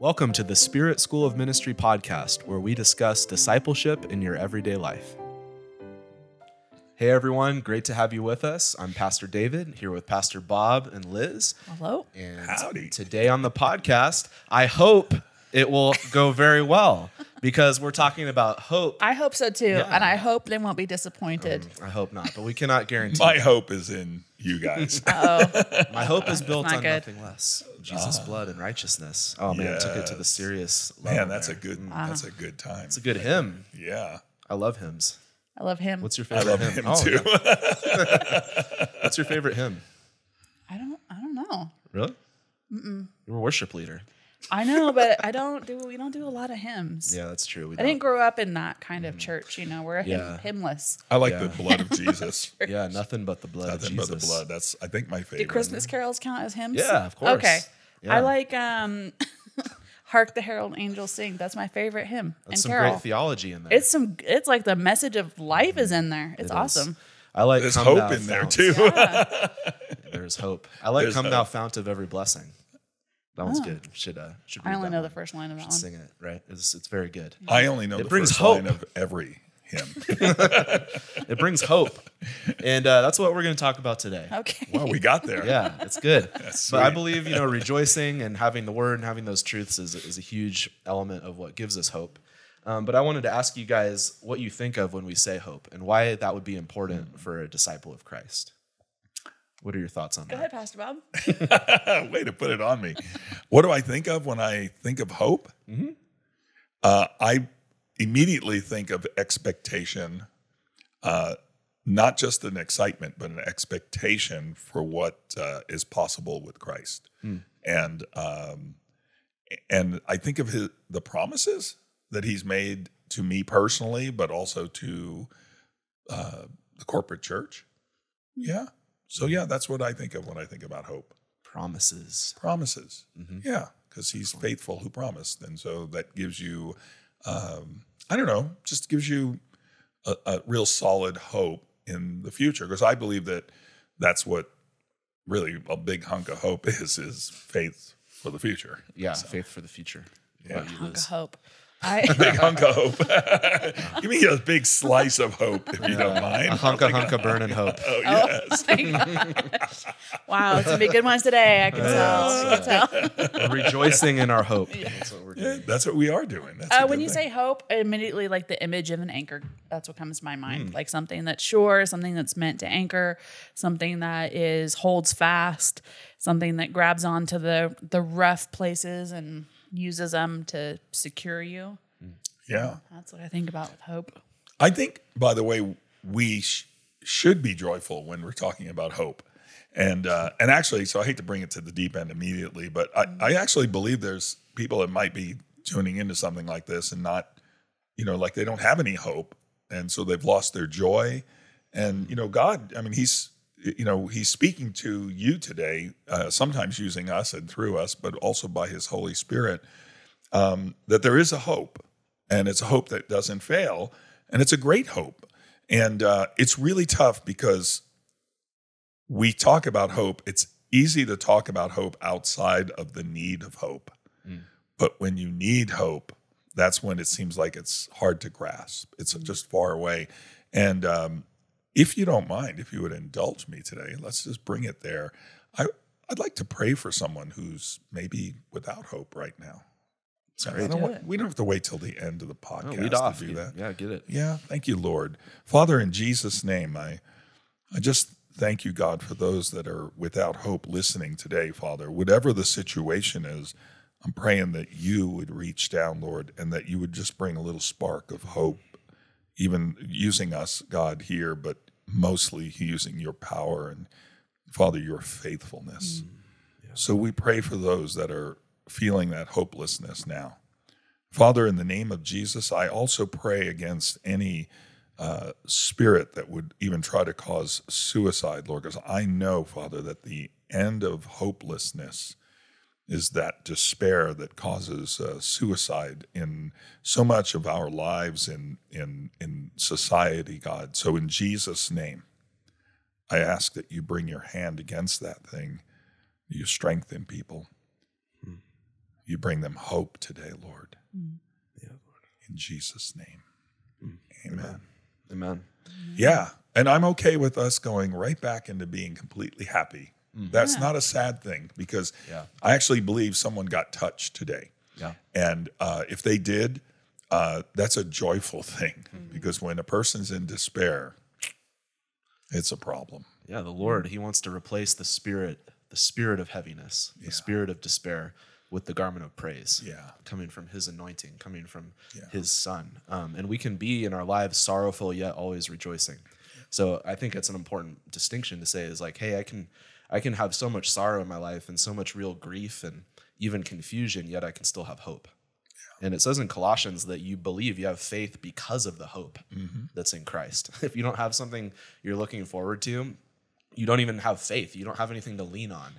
Welcome to the Spirit School of Ministry podcast, where we discuss discipleship in your everyday life. Hey everyone, great to have you with us. I'm Pastor David, here with Pastor Bob and Liz. Hello. And Howdy. today on the podcast, I hope it will go very well because we're talking about hope. I hope so too. Yeah. And I hope they won't be disappointed. Mm, I hope not, but we cannot guarantee. My hope is in you guys. My hope is built not on good. nothing less. Jesus' ah. blood and righteousness. Oh man, took it to the serious level. Man, that's a there. good. Mm. That's a good time. It's a good hymn. Yeah, I love hymns. I love him. What's your I favorite love hymn? him Oh, too. yeah. What's your favorite hymn? I don't I don't know. Really? You're a worship leader. I know, but I don't do we don't do a lot of hymns. Yeah, that's true. We I didn't don't- grow up in that kind of church, you know. We're a hymn, hymnless. I like Yeah. the blood of Jesus. yeah, nothing but the blood Nothing of but Jesus. the blood. That's I think my Do favorite. Christmas carols count as hymns? Yeah, of course. Okay. Yeah. I like um Hark the Herald Angels Sing. That's my favorite hymn That's and some carol. great theology in there. it's some it's like the message of life is in there. It's It is. awesome. I like There's Come hope Thou in there Fount. too. There's hope. I like There's Come Thou hope. Fount of Every Blessing. That one's good. Should uh should I only that know one. the first line of that Should one. sing it, right? It's it's very good. I only know It the brings first hope. line of every hymn. It brings hope. And uh, that's what we're going to talk about today. Okay. well, we got there. Yeah, it's good. But I sweet. believe, you know, rejoicing and having the word and having those truths is, is a huge element of what gives us hope. Um, but I wanted to ask you guys what you think of when we say hope and why that would be important for a disciple of Christ. What are your thoughts on Go that? Go ahead, Pastor Bob. Way to put it on me. What do I think of when I think of hope? Mm-hmm. Uh, I immediately think of expectation, uh, not just an excitement, but an expectation for what uh, is possible with Christ. Hmm. And um, and I think of his the promises that he's made to me personally, but also to uh, the corporate church. Yeah. So yeah, that's what I think of when I think about hope Promises. promises. Mhm. Yeah, because he's faithful who promised, and so that gives you, um, I don't know, just gives you a, a real solid hope in the future. Because I believe that that's what really a big hunk of hope is: is faith for the future. Yeah, faith for the future. Yeah. Hunk of hope. I Big hunk of hope. Give me a big slice of hope, if you don't mind. A hunka hunka burning hope. Oh yes. wow, it's gonna be good ones today. I can tell. I can tell. Rejoicing in our hope. That's what we're Yeah, doing. that's what we are doing. That's Uh, good when you thing. say hope, immediately like the image of an anchor. That's what comes to my mind. Like something that's sure, something that's meant to anchor, something that is holds fast, something that grabs onto the the rough places and uses them to secure you. yeah. That's what I think about with hope. I think, by the way, we sh- should be joyful when we're talking about hope. And uh, and actually, so I hate to bring it to the deep end immediately, but I, I actually believe there's people that might be tuning into something like this and not, you know, like they don't have any hope, and so they've lost their joy. And you know, God, I mean, He's you know He's speaking to you today, uh, sometimes using us and through us, but also by His Holy Spirit, um, that there is a hope, and it's a hope that doesn't fail, and it's a great hope. And uh, it's really tough because we talk about hope. It's easy to talk about hope outside of the need of hope. But when you need hope, that's when it seems like it's hard to grasp. It's just far away. And um, if you don't mind, if you would indulge me today, let's just bring it there. I, I'd like to pray for someone who's maybe without hope right now. I great. don't Do want- we don't have to wait till the end of the podcast lead off. to do that. Yeah, get it. Yeah, thank you, Lord. Father, in Jesus' name, I I just thank you, God, for those that are without hope listening today, Father. Whatever the situation is, I'm praying that you would reach down, Lord, and that you would just bring a little spark of hope, even using us, God, here, but mostly using your power and, Father, your faithfulness. So we pray for those that are feeling that hopelessness now. Father, in the name of Jesus, I also pray against any uh, spirit that would even try to cause suicide, Lord, because I know, Father, that the end of hopelessness is that despair that causes uh, suicide in so much of our lives in, in, in society, God. So, in Jesus' name, I ask that you bring your hand against that thing, you strengthen people. Hmm. you bring them hope today, Lord. Hmm. In Jesus' name. Hmm. Amen. Amen. Yeah. And I'm okay with us going right back into being completely happy. That's not a sad thing because Yeah. I actually believe someone got touched today. Yeah. And uh, if they did, uh, that's a joyful thing because when a person's in despair, it's a problem. Yeah, the Lord, He wants to replace the spirit, the spirit of heaviness, the spirit of despair with the garment of praise. Yeah. Coming from His anointing, coming from Yeah. His Son. Um, and we can be in our lives sorrowful yet always rejoicing. So I think it's an important distinction to say is like, hey, I can I can have so much sorrow in my life and so much real grief and even confusion, yet I can still have hope. And it says in Colossians that you believe you have faith because of the hope mm-hmm. that's in Christ. If you don't have something you're looking forward to, you don't even have faith. You don't have anything to lean on.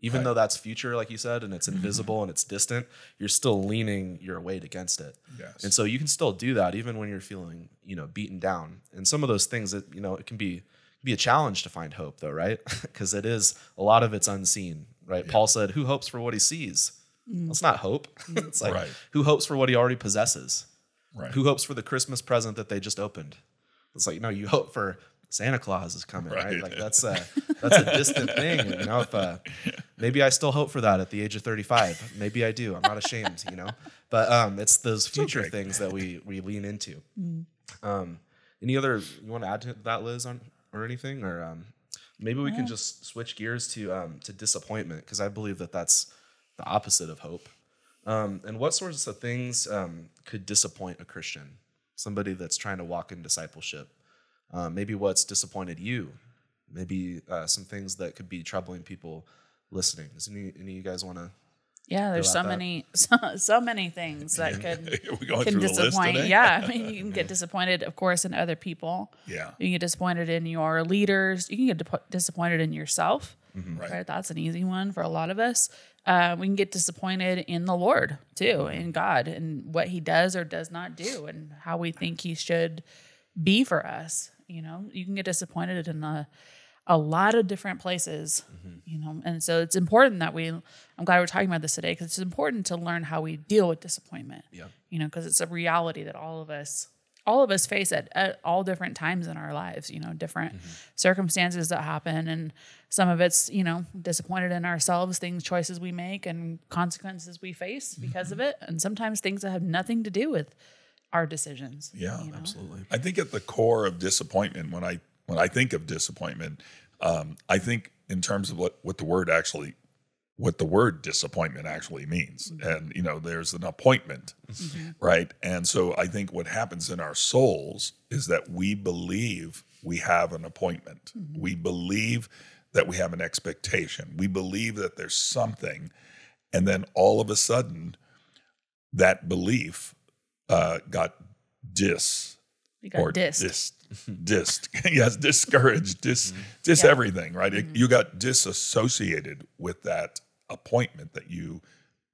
Even though that's future, like you said, and it's mm-hmm. invisible and it's distant, you're still leaning your weight against it. Yes. And so you can still do that even when you're feeling, you know, beaten down. And some of those things that, you know, it can be be a challenge to find hope though, right? Because it is a lot of it's unseen, right? Paul said, Who hopes for what he sees? Well, it's not hope. it's like Right. who hopes for what he already possesses? Right. Who hopes for the Christmas present that they just opened? It's like, no, you hope for Santa Claus is coming, right? Right. Like that's a that's a distant thing. You know, if uh, maybe I still hope for that at the age of 35. Maybe I do. I'm not ashamed, you know. But um, it's those future okay. things that we we lean into. Um, any other you want to add to that, Liz, on or anything, or um, maybe we can just switch gears to um, to disappointment because I believe that that's the opposite of hope. Um, and what sorts of things um, could disappoint a Christian, somebody that's trying to walk in discipleship? Um, maybe what's disappointed you, maybe uh, some things that could be troubling people listening. Does any, any of you guys want to? Yeah, there's so that? many, so, so many things that could Are we going can the disappoint. Yeah, I mean, you can get disappointed, of course, in other people. Yeah. You can get disappointed in your leaders. You can get disappointed in yourself. Right. Right. That's an easy one for a lot of us. Uh, we can get disappointed in the Lord too, in God, and what He does or does not do, and how we think He should be for us. You know, you can get disappointed in a, a lot of different places. Mm-hmm. You know, and so it's important that we. I'm glad we're talking about this today because it's important to learn how we deal with disappointment. Yeah. You know, because it's a reality that all of us all of us face it at all different times in our lives, you know, different mm-hmm. circumstances that happen. And some of it's, you know, disappointed in ourselves, things, choices we make, and consequences we face because mm-hmm. of it. And sometimes things that have nothing to do with our decisions. Yeah, you know? Absolutely. I think at the core of disappointment, when I when I think of disappointment, um, I think in terms of what what the word actually, what the word disappointment actually means, and you know, there's an appointment, right? And so I think what happens in our souls is that we believe we have an appointment. We believe that we have an expectation. We believe that there's something, and then all of a sudden, that belief uh, got dis We got dissed. dis, dis, yes, discouraged, dis, mm-hmm. dis Yeah. everything, right? It- mm-hmm. you got disassociated with that appointment that you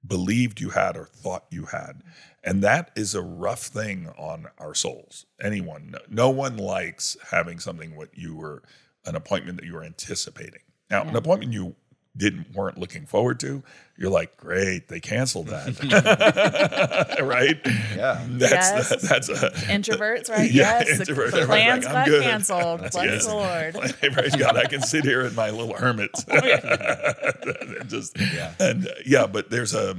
believed you had or thought you had, and that is a rough thing on our souls. Anyone, no, no one likes having something what you were an appointment that you were anticipating. Now, an appointment you didn't weren't looking forward to, you're like, great, they canceled that, right? Yeah. That's Yes. that's a Introverts, right? Yeah, yes. introverts. The plans like, got good. canceled. Bless Yes. the Lord. Praise God, I can sit here in my little hermit. And just and uh, yeah, but there's a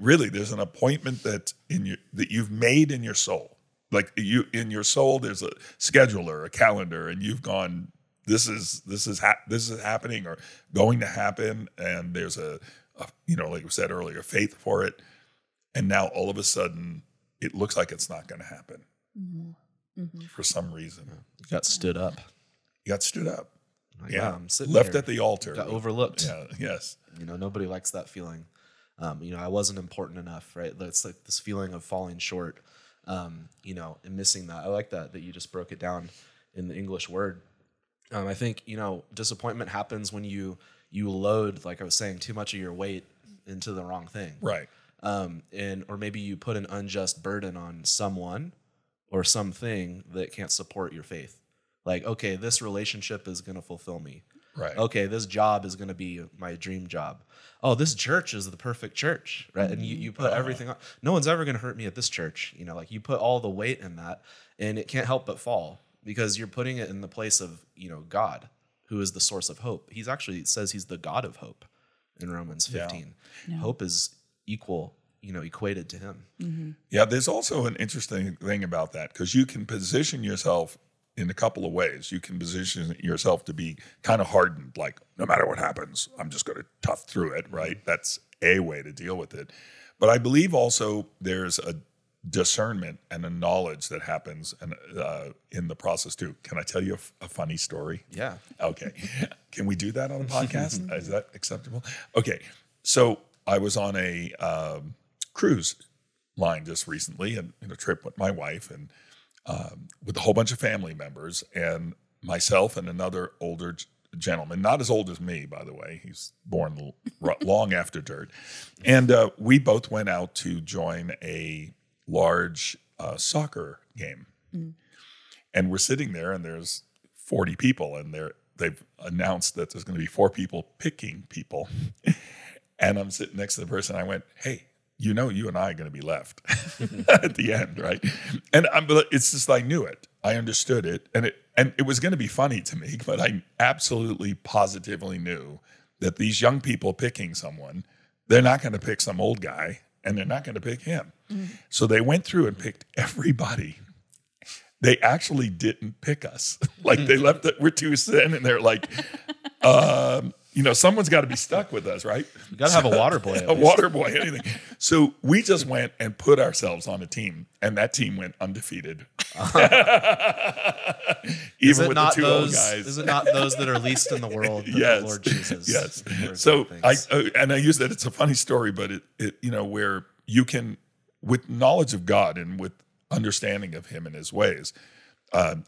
really there's an appointment that in your that you've made in your soul. Like you in your soul, there's a scheduler, a calendar, and you've gone. This is this is hap this is happening or going to happen, and there's a, a you know like we said earlier, faith for it, and now all of a sudden it looks like it's not going to happen for some reason. Got stood up. You got stood up. Like, Yeah, wow, I'm sitting left here. at the altar. got overlooked. Yeah, yes, You know, nobody likes that feeling. Um, you know, I wasn't important enough, right? It's like this feeling of falling short, um, you know, and missing that. I like that that you just broke it down in the English word. Um, I think you know, disappointment happens when you you load, like I was saying, too much of your weight into the wrong thing, right. um, and or maybe you put an unjust burden on someone or something that can't support your faith. Like, okay, this relationship is going to fulfill me, Right. Okay, this job is going to be my dream job. Oh, this church is the perfect church, right? And you, you put everything on. No one's ever going to hurt me at this church. You know, like you put all the weight in that, and it can't help but fall because you're putting it in the place of you know God, who is the source of hope. He's actually says he's the God of hope in Romans Yeah. 15. Hope is equal, you know, equated to him. Mm-hmm. Yeah, there's also an interesting thing about that because you can position yourself in a couple of ways. You can position yourself to be kind of hardened, like no matter what happens, I'm just going to tough through it, right? Mm-hmm. That's a way to deal with it. But I believe also there's a discernment and a knowledge that happens and uh, in the process too. Can I tell you a, f- a funny story? Yeah. Okay. Can we do that on a podcast? Is that acceptable? Okay. So I was on a um, cruise line just recently and in a trip with my wife and um, with a whole bunch of family members and myself and another older g- gentleman, not as old as me, by the way. He's born l- long after dirt. And uh, we both went out to join a large uh, soccer game. And we're sitting there and there's 40 people and they're they've announced that there's going to be four people picking people. And i'm sitting next to the person i went hey you know you and i are going to be left at the end right? And i'm it's just i knew it. I understood it. And it and it was going to be funny to me but i absolutely positively knew that these young people picking someone they're not going to pick some old guy and they're not going to pick him. So they went through and picked everybody. They actually didn't pick us. like they left it, we're too thin, and they're like, um, you know, someone's got to be stuck with us, right? You got to have a water boy. A water boy, anything. So we just went and put ourselves on a team, and that team went undefeated. Even with the two those? old guys. Is it not those that are least in the world yes, the Lord chooses? Yes. So I uh, and I use that. It's a funny story, but it, it you know where you can with knowledge of God and with understanding of Him and His ways, um,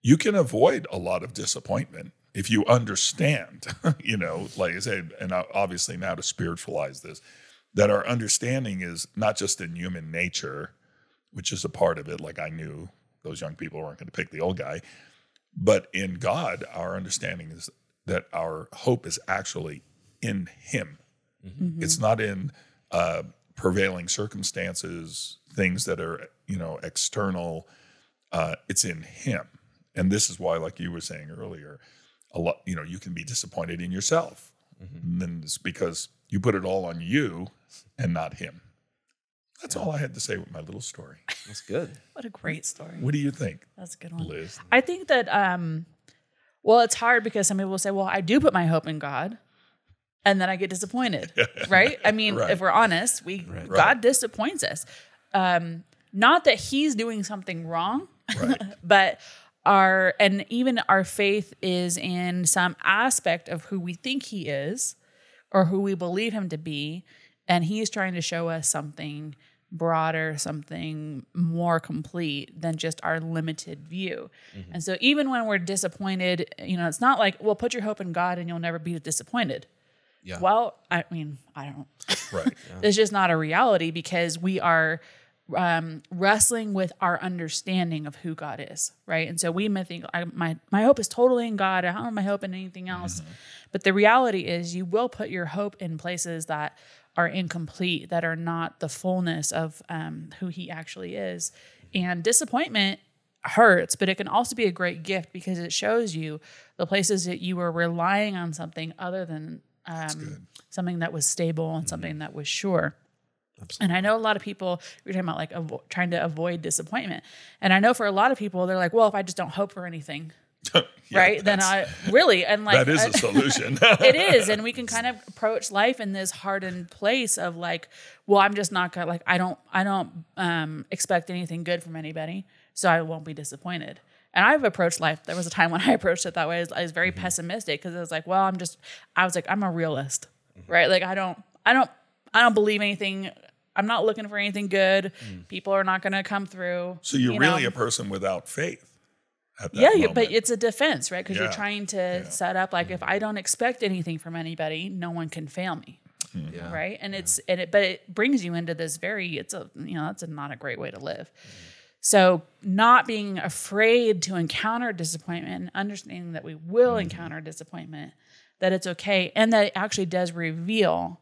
you can avoid a lot of disappointment if you understand. you know, like I said, and obviously now to spiritualize this, that our understanding is not just in human nature, which is a part of it. Like I knew those young people weren't going to pick the old guy, but in God, our understanding is that our hope is actually in Him. It's not in uh, prevailing circumstances, things that are you know external. Uh, it's in Him, and this is why, like you were saying earlier, a lot you know you can be disappointed in yourself, and then it's because you put it all on you and not Him. That's all I had to say with my little story. That's good. What a great story. What do you think, That's a good one. Liz? I think that um well it's hard because some people say, Well, I do put my hope in God. And then I get disappointed. right? I mean, Right. if we're honest, we God disappoints us. Um, not that he's doing something wrong, Right. but our and even our faith is in some aspect of who we think he is or who we believe him to be. And he's trying to show us something broader something more complete than just our limited view. Mm-hmm. And so even when we're disappointed you know it's not like well put your hope in god and you'll never be disappointed. Yeah. well i mean i don't. Right. it's just not a reality because we are um, wrestling with our understanding of who God is, right? And so we may think I, my my hope is totally in God. I don't have my hope in anything else. But the reality is, you will put your hope in places that are incomplete, that are not the fullness of um, who He actually is. And disappointment hurts, but it can also be a great gift because it shows you the places that you were relying on something other than um, something that was stable and something that was sure. And I know a lot of people, you're talking about like avo- trying to avoid disappointment. And I know for a lot of people, they're like, well, if I just don't hope for anything, Yeah, right? Then I really, and like, that is a solution. it is. And we can kind of approach life in this hardened place of like, well, I'm just not gonna, like, I don't, I don't um, expect anything good from anybody. So I won't be disappointed. And I've approached life. There was a time when I approached it that way. I was, I was very pessimistic because I was like, well, I'm just, I was like, I'm a realist, right? Like, I don't, I don't, I don't believe anything. I'm not looking for anything good. Mm. People are not going to come through. so you're you really a person without faith. At that yeah, moment. but it's a defense, right? Because Yeah. you're trying to set up like if mm. I don't expect anything from anybody, no one can fail me, mm-hmm. Yeah. right? And it's and it, but it brings you into this very it's a you know that's a, not a great way to live. Mm-hmm. So, not being afraid to encounter disappointment and understanding that we will mm-hmm. encounter disappointment, that it's okay, and that it actually does reveal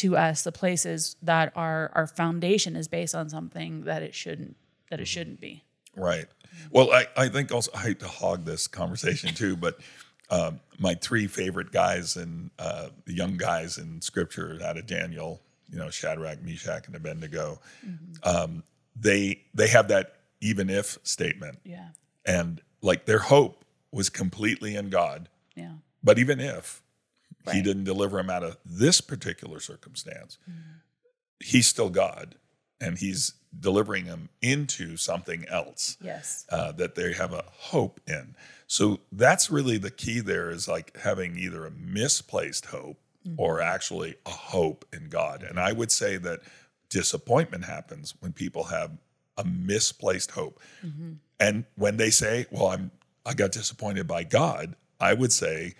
to us the places that our our foundation is based on something that it shouldn't that it shouldn't be. Right. Well, I, I think also, I hate to hog this conversation too, but um, my three favorite guys and uh, the young guys in scripture out of Daniel, you know, Shadrach, Meshach, and Abednego, um, they they have that even if statement. Yeah. And like their hope was completely in God. Yeah. But even if he didn't deliver him out of this particular circumstance, mm-hmm. he's still God and he's delivering him into something else Yes. uh, that they have a hope in. So that's really the key there is like having either a misplaced hope mm-hmm. or actually a hope in God. And I would say that disappointment happens when people have a misplaced hope. Mm-hmm. And when they say, "Well, I'm I got disappointed by God," I would say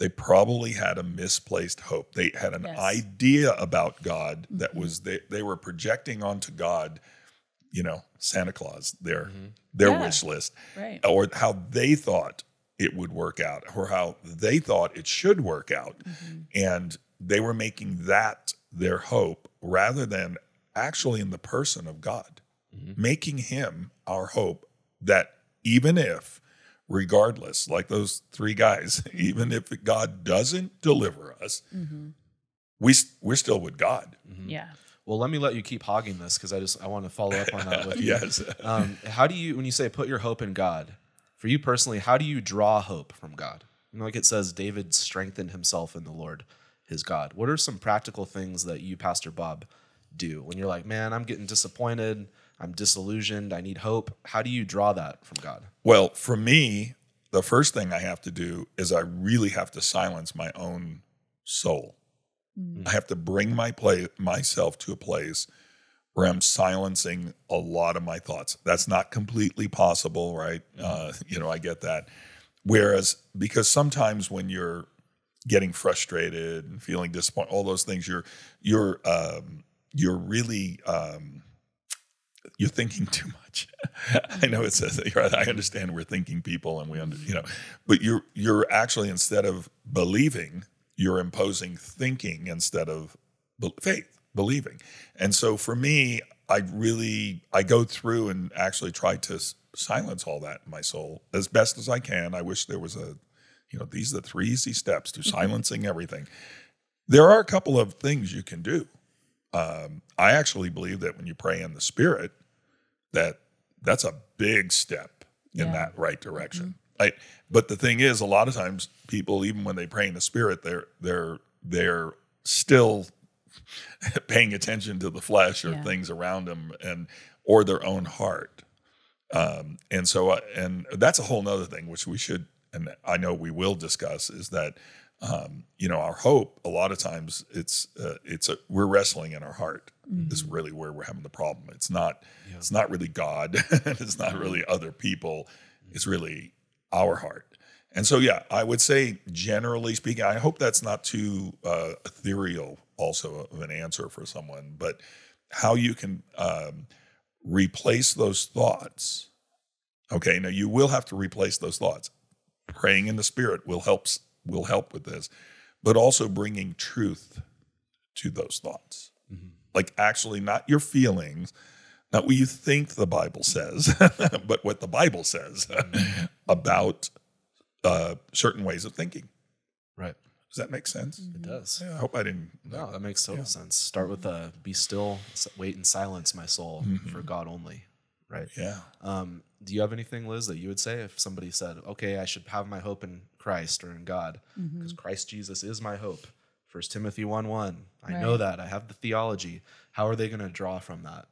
they probably had a misplaced hope. They had an Yes. idea about God that mm-hmm. was they they were projecting onto God, you know, Santa Claus, their mm-hmm. their Yeah. wish list, Right. or how they thought it would work out, or how they thought it should work out, mm-hmm. and they were making that their hope rather than actually in the person of God, making Him our hope. That even if regardless, like those three guys, even if God doesn't deliver us, we we're still with God. Yeah. Well, let me let you keep hogging this because I just I want to follow up on that with you. Yes. Um, how do you when you say put your hope in God? For you personally, how do you draw hope from God? You know, like it says, David strengthened himself in the Lord, his God. What are some practical things that you, Pastor Bob, do when you're like, man, I'm getting disappointed, I'm disillusioned, I need hope? How do you draw that from God? Well, for me, the first thing I have to do is I really have to silence my own soul. I have to bring my play myself to a place where I'm silencing a lot of my thoughts. That's not completely possible, right? Uh, you know, I get that. Whereas, because sometimes when you're getting frustrated and feeling disappointed, all those things, you're you're um, you're really um, you're thinking too much. I know it says that. I understand we're thinking people, and we under, you know, but you're you're actually instead of believing, you're imposing thinking instead of be- faith, believing. And so for me, I really I go through and actually try to s- silence all that in my soul as best as I can. I wish there was a, you know, these are the three easy steps to silencing everything. There are a couple of things you can do. Um, I actually believe that when you pray in the Spirit, that that's a big step in Yeah. that right direction. Right? But the thing is, a lot of times people, even when they pray in the Spirit, they're they're they're still paying attention to the flesh or Yeah. things around them and or their own heart. Um, and so, uh, and that's a whole nother thing, which we should, and I know we will discuss, is that um, you know our hope. A lot of times, it's uh, it's a, we're wrestling in our heart. Is really where we're having the problem. It's not it's not really God. it's not really other people. It's really our heart. And so, yeah, I would say, generally speaking, I hope that's not too uh, ethereal, also of an answer for someone, but how you can um, replace those thoughts. Okay, now you will have to replace those thoughts. Praying in the Spirit will help will help with this, but also bringing truth to those thoughts, like actually not your feelings, not what you think the Bible says, but what the Bible says about uh, certain ways of thinking. Right. Does that make sense? It does. Yeah, I hope I didn't. No, that makes total sense. Start with uh, be still, wait in silence my soul for God only. Right. Yeah. Um, do you have anything, Liz, that you would say if somebody said, "Okay, I should have my hope in Christ or in God, because Christ Jesus is my hope"? First Timothy one one. I know that. I have the theology. How are they going to draw from that?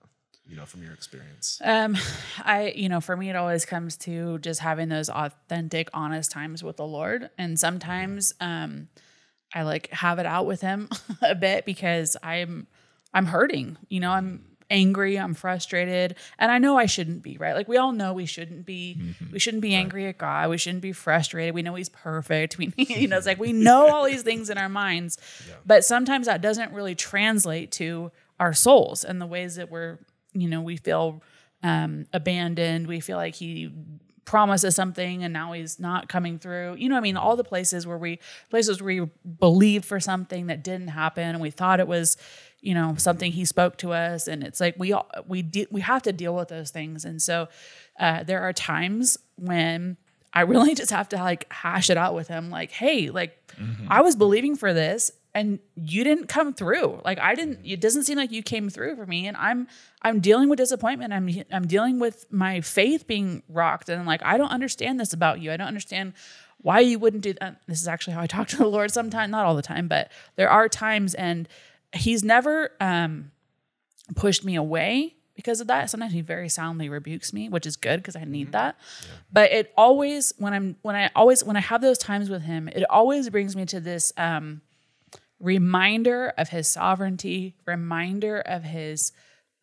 You know, from your experience. Um, I, you know, for me, it always comes to just having those authentic, honest times with the Lord. And sometimes, um, I like have it out with him a bit because I'm, I'm hurting, you know, I'm angry, I'm frustrated, and I know I shouldn't be, right? Like we all know we shouldn't be, we shouldn't be angry at God. We shouldn't be frustrated. We know he's perfect. We, you know, it's like we know all these things in our minds, but sometimes that doesn't really translate to our souls and the ways that we're, you know, we feel um, abandoned. We feel like he promises something and now he's not coming through. You know, I mean, all the places where we places where we believed for something that didn't happen and we thought it was, you know, something he spoke to us, and it's like we all we de- we have to deal with those things, and so uh, there are times when I really just have to like hash it out with him, like, hey, like mm-hmm. I was believing for this and you didn't come through. Like I didn't. Mm-hmm. It doesn't seem like you came through for me, and I'm I'm dealing with disappointment. I'm I'm dealing with my faith being rocked, and like I don't understand this about you. I don't understand why you wouldn't do that. This is actually how I talk to the Lord sometimes, not all the time, but there are times, and He's never um, pushed me away because of that. Sometimes He very soundly rebukes me, which is good because I need that. But it always when I'm when I always when I have those times with Him, it always brings me to this. Um, reminder of his sovereignty, reminder of his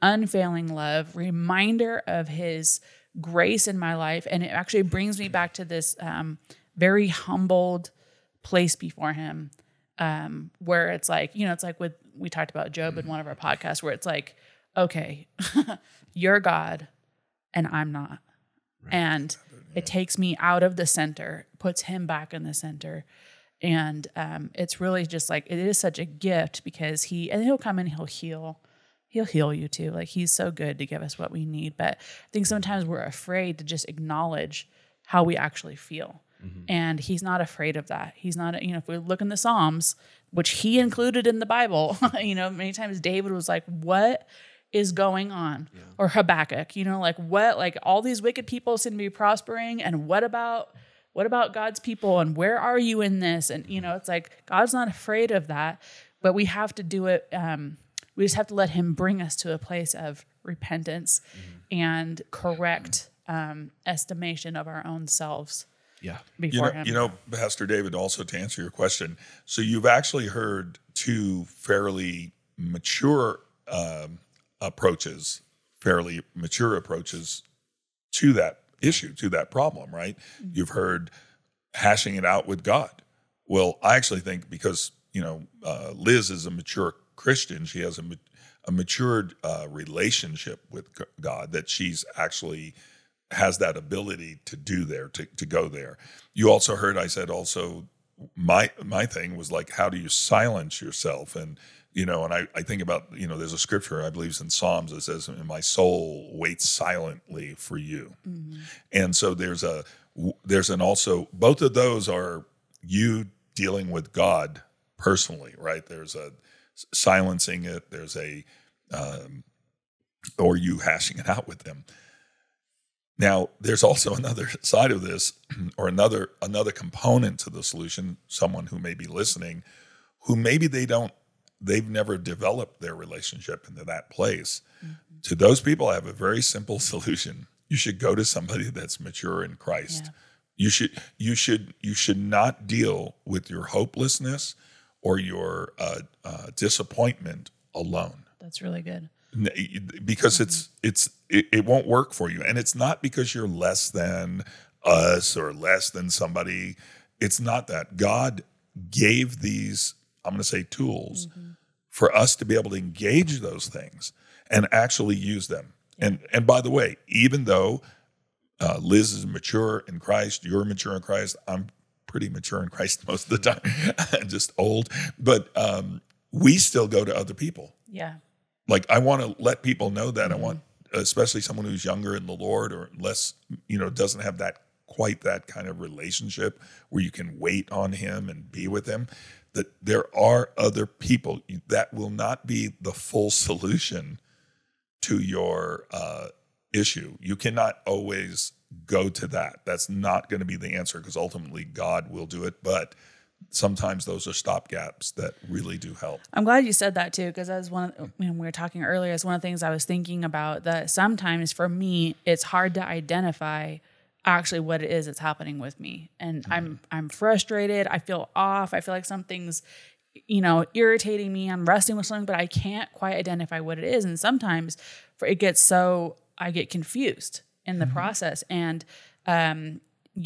unfailing love, reminder of his grace in my life. And it actually brings me back to this um, very humbled place before him, um, where it's like, you know, it's like with, we talked about Job in one of our podcasts, where it's like, okay, you're God and I'm not. And it takes me out of the center, puts him back in the center. And um, it's really just like it is such a gift because he and he'll come and he'll heal. He'll heal you too. Like he's so good to give us what we need. But i think sometimes we're afraid to just acknowledge how we actually feel and he's not afraid of that. He's not you know if we look in the psalms which he included in the bible you know many times david was like what is going on? Or habakkuk you know like what like all these wicked people seem to be prospering and what about what about God's people and where are you in this? And you know, it's like God's not afraid of that, but we have to do it. Um, we just have to let Him bring us to a place of repentance and correct um, estimation of our own selves Yeah. You know, you know, Pastor David, also to answer your question, so you've actually heard two fairly mature um, approaches, fairly mature approaches to that issue, to that problem, right? You've heard hashing it out with God. Well, I actually think because you know uh, Liz is a mature Christian, she has a, ma- a matured uh, relationship with God that she's actually has that ability to do there to, to go there. You also heard I said also my my thing was like how do you silence yourself? And you know and I, I think about you know there's a scripture I believe in Psalms that says my soul waits silently for you. And so there's a there's an also both of those are you dealing with God personally right? There's a silencing it there's a um, or you hashing it out with them now, there's also another side of this, or another another component to the solution. Someone who may be listening, who maybe they don't, they've never developed their relationship into that place. To those people, I have a very simple solution. You should go to somebody that's mature in Christ. Yeah. You should you should you should not deal with your hopelessness or your uh, uh, disappointment alone That's really good. Because it's it's it, it won't work for you. And it's not because you're less than us or less than somebody. It's not that. God gave these i'm going to say tools for us to be able to engage those things and actually use them. And and by the way even though uh, liz is mature in christ you're mature in christ i'm pretty mature in christ most of the time just old but um, we still go to other people. Yeah. Like I want to let people know that I want especially someone who's younger in the Lord or less you know doesn't have that quite that kind of relationship where you can wait on him and be with him that there are other people that will not be the full solution to your uh, issue. You cannot always go to that. That's not going to be the answer because ultimately God will do it but sometimes those are stopgaps that really do help I'm glad you said that too, because as one of, when we were talking earlier, it's one of the things I was thinking about that sometimes for me, it's hard to identify actually what it is that's happening with me. And I'm I'm frustrated. I feel off. I feel like something's, you know, irritating me. I'm wrestling with something, but I can't quite identify what it is. And sometimes for it gets so I get confused in the process. And um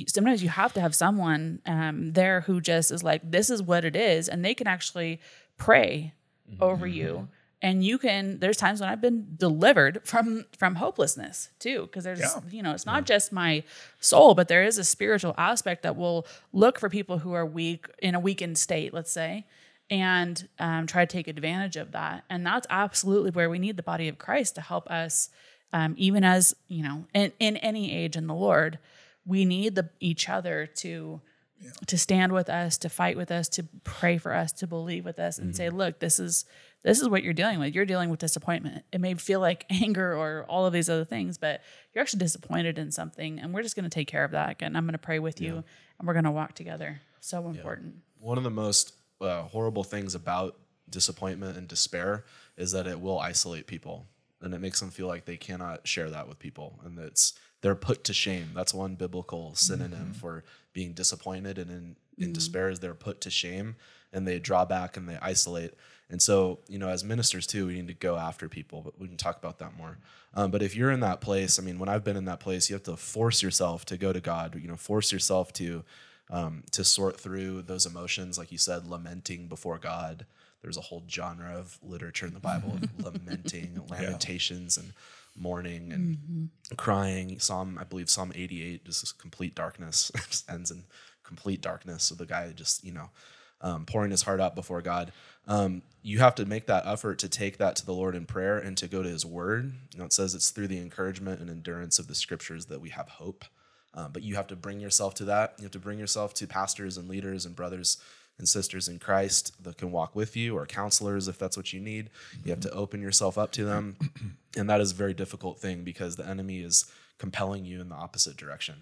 sometimes you have to have someone um, there who just is like, this is what it is, and they can actually pray over you. And you can there's times when i've been delivered from from hopelessness too because there's Yeah. you know it's not just my soul but there is a spiritual aspect that will look for people who are weak in a weakened state let's say and um, try to take advantage of that. And that's absolutely where we need the body of christ to help us um, even as you know in, in any age in the lord we need the each other to to stand with us to fight with us to pray for us to believe with us and say look this is this is what you're dealing with. You're dealing with disappointment. It may feel like anger or all of these other things but you're actually disappointed in something and we're just going to take care of that and i'm going to pray with you and we're going to walk together. So important. One of the most uh, horrible things about disappointment and despair is that it will isolate people and it makes them feel like they cannot share that with people and it's they're put to shame. That's one biblical synonym for being disappointed and in, in despair is they're put to shame and they draw back and they isolate. And so you know as ministers too we need to go after people but we can talk about that more. Um, but if you're in that place i mean when i've been in that place you have to force yourself to go to god you know force yourself to um, to sort through those emotions, like you said, lamenting before God. There's a whole genre of literature in the Bible of lamenting, lamentations, and mourning and crying. Psalm, I believe, Psalm 88, just complete darkness, just ends in complete darkness. So the guy just, you know, um, pouring his heart out before God. Um, you have to make that effort to take that to the Lord in prayer and to go to His Word. You know, it says it's through the encouragement and endurance of the Scriptures that we have hope. Um, but you have to bring yourself to that. You have to bring yourself to pastors and leaders and brothers and sisters in Christ that can walk with you, or counselors if that's what you need. You have to open yourself up to them, and that is a very difficult thing because the enemy is compelling you in the opposite direction.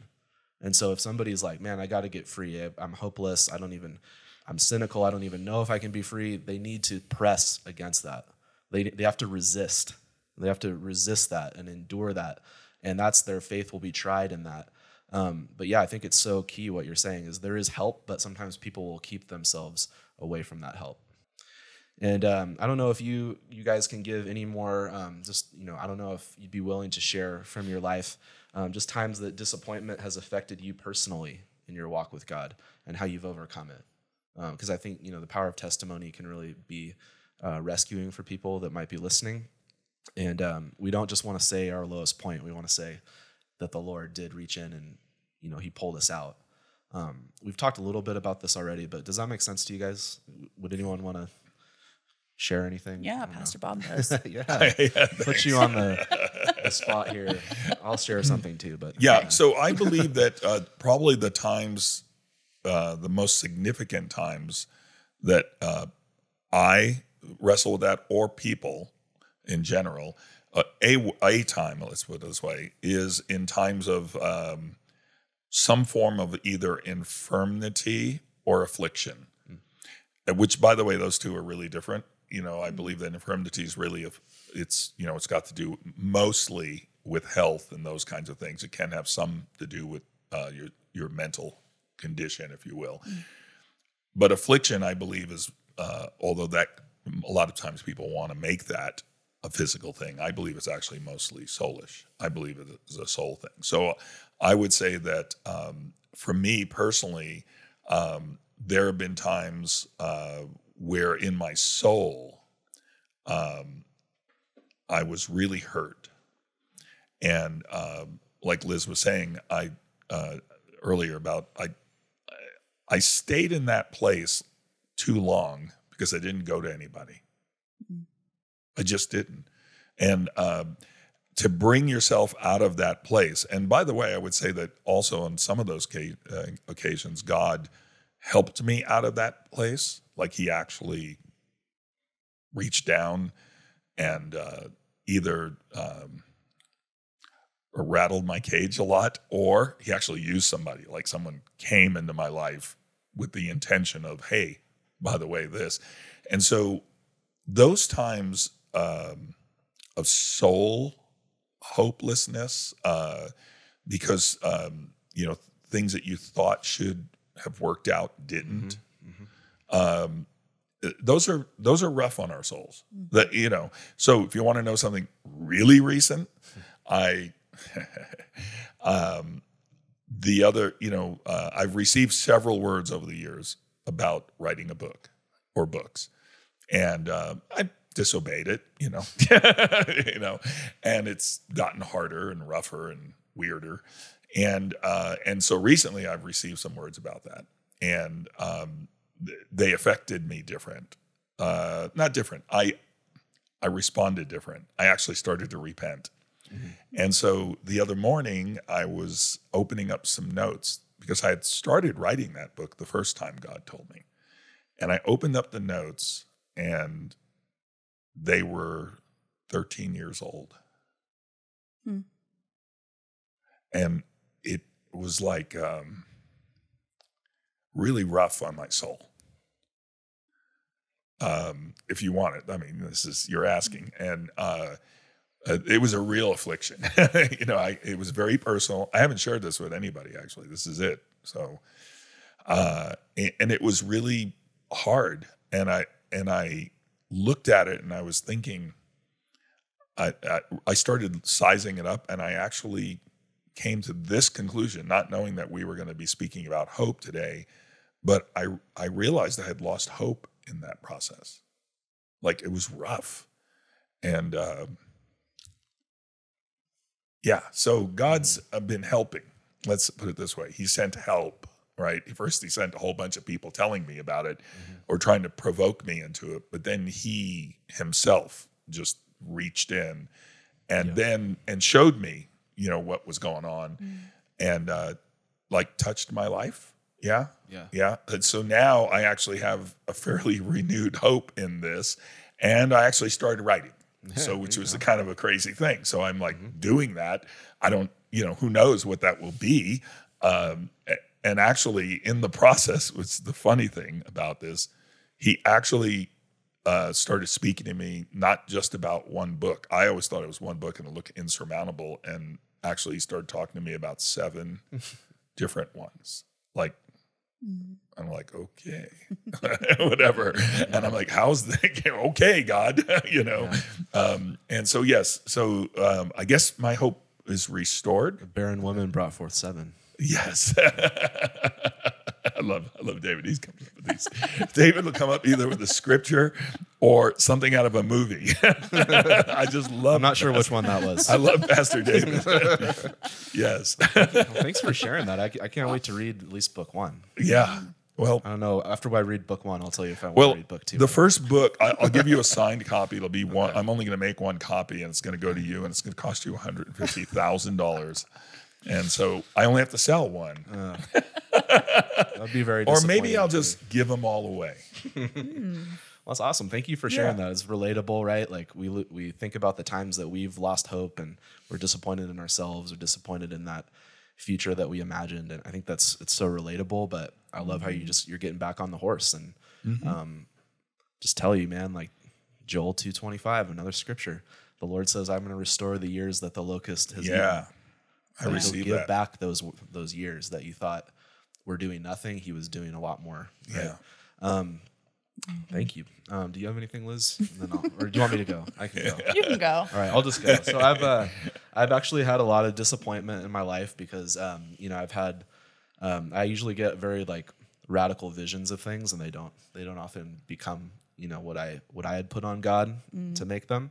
And so if somebody's like, "Man, I got to get free. I'm hopeless. I don't even. I'm cynical. I don't even know if I can be free." They need to press against that. They they have to resist. They have to resist that and endure that, and that's their faith will be tried in that. Um, but yeah, I think it's so key what you're saying is there is help, but sometimes people will keep themselves away from that help. And um, I don't know if you you guys can give any more. Um, just you know, I don't know if you'd be willing to share from your life, um, just times that disappointment has affected you personally in your walk with God and how you've overcome it. Because I think you know the power of testimony can really be uh, rescuing for people that might be listening. And um, we don't just want to say our lowest point; we want to say that the Lord did reach in and you know He pulled us out. Um, we've talked a little bit about this already, but does that make sense to you guys? Would anyone want to share anything? yeah I don't know. pastor bob does yeah, yeah, put you on the, the spot here. I'll share something too, but Yeah, so I believe that uh, probably the times, uh, the most significant times that uh, I wrestle with that, or people in general, uh, a a time, let's put it this way, is in times of um, some form of either infirmity or affliction. Uh, Which, by the way, those two are really different. You know, I believe that infirmity is really a, it's you know it's got to do mostly with health and those kinds of things. It can have some to do with uh, your your mental condition, if you will. But affliction, I believe, is uh, although that a lot of times people want to make that a physical thing. I believe it's actually mostly soulish. I believe it is a soul thing. So I would say that um, for me personally, um, there have been times uh, where in my soul, um, I was really hurt. And um, like Liz was saying, I uh, earlier about I I stayed in that place too long because I didn't go to anybody. I just didn't. And um, to bring yourself out of that place, and by the way, I would say that also on some of those uh, occasions, God helped me out of that place. Like He actually reached down and uh, either um, rattled my cage a lot, or He actually used somebody, like someone came into my life with the intention of, hey, by the way, this. And so those times um, of soul hopelessness, uh, because um, you know things that you thought should have worked out didn't. Um, those are those are rough on our souls. That you know. So if you want to know something really recent, I. um, the other, you know, uh, I've received several words over the years about writing a book or books, and uh, I disobeyed it, you know, you know, and it's gotten harder and rougher and weirder, and uh, and so recently I've received some words about that, and um, th- they affected me different, uh, not different. I I responded different. I actually started to repent, and so the other morning I was opening up some notes because I had started writing that book the first time God told me, and I opened up the notes and they were 13 years old. Hmm. And it was like um, really rough on my soul. Um, if you want it, I mean, this is you're asking, and uh, uh, it was a real affliction. you know, I it was very personal. I haven't shared this with anybody actually. This is it. So, uh, and it was really hard, and I and I looked at it and I was thinking, I, I, I started sizing it up and I actually came to this conclusion, not knowing that we were going to be speaking about hope today, but I, I realized I had lost hope in that process. Like it was rough. And uh, yeah, so God's been helping. Let's put it this way He sent help right? First, he sent a whole bunch of people telling me about it Mm-hmm. or trying to provoke me into it, but then he himself just reached in and Yeah. then and showed me, you know, what was going on and uh like touched my life. Yeah. Yeah. Yeah. And so now I actually have a fairly renewed hope in this. And I actually started writing. so, which was go. a kind of a crazy thing. So I'm like Mhm. doing that. I don't, you know, who knows what that will be. Um, a- and actually, in the process, what's the funny thing about this, he actually uh, started speaking to me not just about one book. I always thought it was one book and it looked insurmountable. And actually, he started talking to me about seven different ones. Like, I'm like, okay, whatever. And I'm like, how's the okay, God, you know? Um, and so, yes, so um, I guess my hope is restored. A barren woman brought forth seven. Yes. I love I love David. He's coming up with these. David will come up either with a scripture or something out of a movie. I just love I'm not sure which one that was. I love Pastor David. yes. Well, thanks for sharing that. I, I can't wait to read at least book one. yeah. Well, I don't know. After I read book one, I'll tell you if I want Well, to read book two. the first book, I, I'll give you a signed copy. It'll be one. I'm only going to make one copy, and it's going to go to you, and it's going to cost you 150 thousand dollars. And so I only have to sell one, That'd be very. or maybe I'll just give them all away. Well, that's awesome. Thank you for sharing Yeah. that. It's relatable, right? Like we we think about the times that we've lost hope and we're disappointed in ourselves or disappointed in that future that we imagined, and I think that's it's so relatable. But I love how you just you're getting back on the horse and um, just tell you, man, like Joel two twenty five, another scripture. The Lord says, "I'm going to restore the years that the locust has eaten." Yeah, I He'll received give that. back those those years that you thought were doing nothing. He was doing a lot more. right? Yeah. Um, thank you. Um, do you have anything, Liz? Then I'll, or do you want me to go? I can go. You can go. All right, I'll just go. So I've uh, I've actually had a lot of disappointment in my life because um, you know I've had um, I usually get very like radical visions of things and they don't they don't often become you know what I what I had put on God to make them.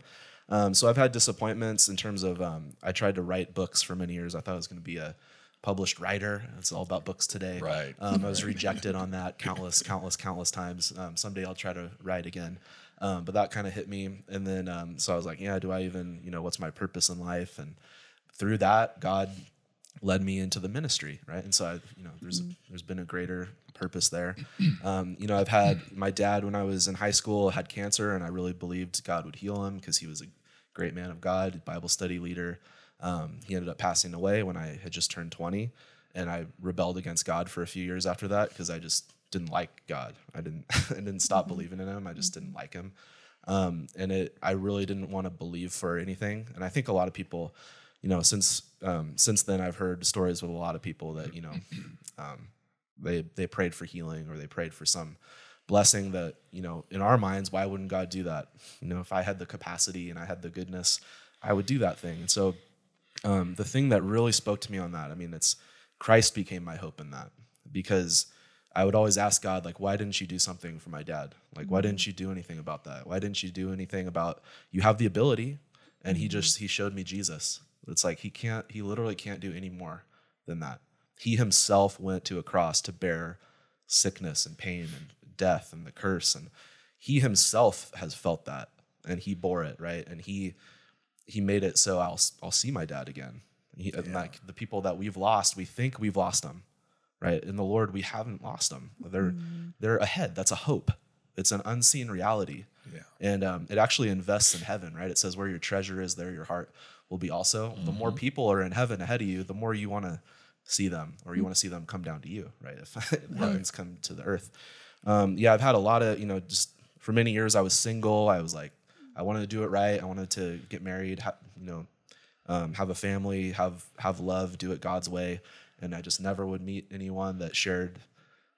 Um, so I've had disappointments in terms of um, I tried to write books for many years. I thought I was going to be a published writer. It's all about books today. Right. Um, I was rejected on that countless, countless, countless times. Um, someday I'll try to write again. Um, but that kind of hit me. And then, um, so I was like, yeah, do I even, you know, what's my purpose in life? And through that, God led me into the ministry, right? And so I, you know, there's there's been a greater purpose there. Um, you know, I've had my dad when I was in high school had cancer, and I really believed God would heal him because he was a great man of God, Bible study leader. Um, he ended up passing away when I had just turned 20, and I rebelled against God for a few years after that because I just didn't like God. I didn't I didn't stop believing in him. I just didn't like him. Um, and it I really didn't want to believe for anything. And I think a lot of people, you know, since um, since then I've heard stories with a lot of people that you know, um, they they prayed for healing or they prayed for some blessing that you know in our minds why wouldn't God do that? You know, if I had the capacity and I had the goodness, I would do that thing. And so um, the thing that really spoke to me on that, I mean, it's Christ became my hope in that because I would always ask God, like, why didn't you do something for my dad? Like, why didn't you do anything about that? Why didn't you do anything about you have the ability? And he Mm-hmm. just he showed me Jesus. It's like he can't, he literally can't do any more than that. He himself went to a cross to bear sickness and pain and death and the curse. And he himself has felt that and he bore it, right? And he he made it so I'll I'll see my dad again. He, and Like the people that we've lost, we think we've lost them, right? In the Lord, we haven't lost them. They're mm. they're ahead. That's a hope. It's an unseen reality, Yeah. and um, it actually invests in heaven, right? It says where your treasure is, there your heart will be also. The more mm-hmm. people are in heaven ahead of you, the more you want to see them, or you mm. want to see them come down to you, right? If heavens come to the earth, um, yeah, I've had a lot of you know just for many years I was single. I was like I wanted to do it right. I wanted to get married, ha- you know, um, have a family, have have love, do it God's way, and I just never would meet anyone that shared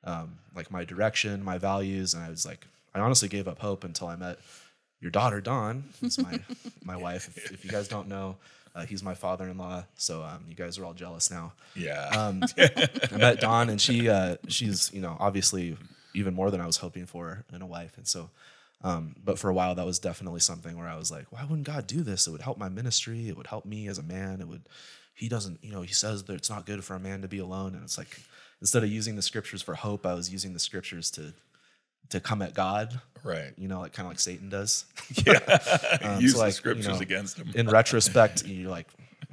um, like my direction, my values, and I was like, I honestly gave up hope until I met your daughter Dawn. It's my my wife. If, if you guys don't know, uh, he's my father-in-law. So um, you guys are all jealous now. Yeah. Um, I met Dawn, and she uh, she's you know obviously even more than I was hoping for in a wife, and so. Um, but for a while, that was definitely something where I was like, why wouldn't God do this? It would help my ministry. It would help me as a man. It would. He doesn't, you know, he says that it's not good for a man to be alone, and it's like instead of using the scriptures for hope, I was using the scriptures to to come at God. right. You know, like kind of like Satan does. Yeah. Um, Use so, the like, you scriptures know, against him. in retrospect, you're like,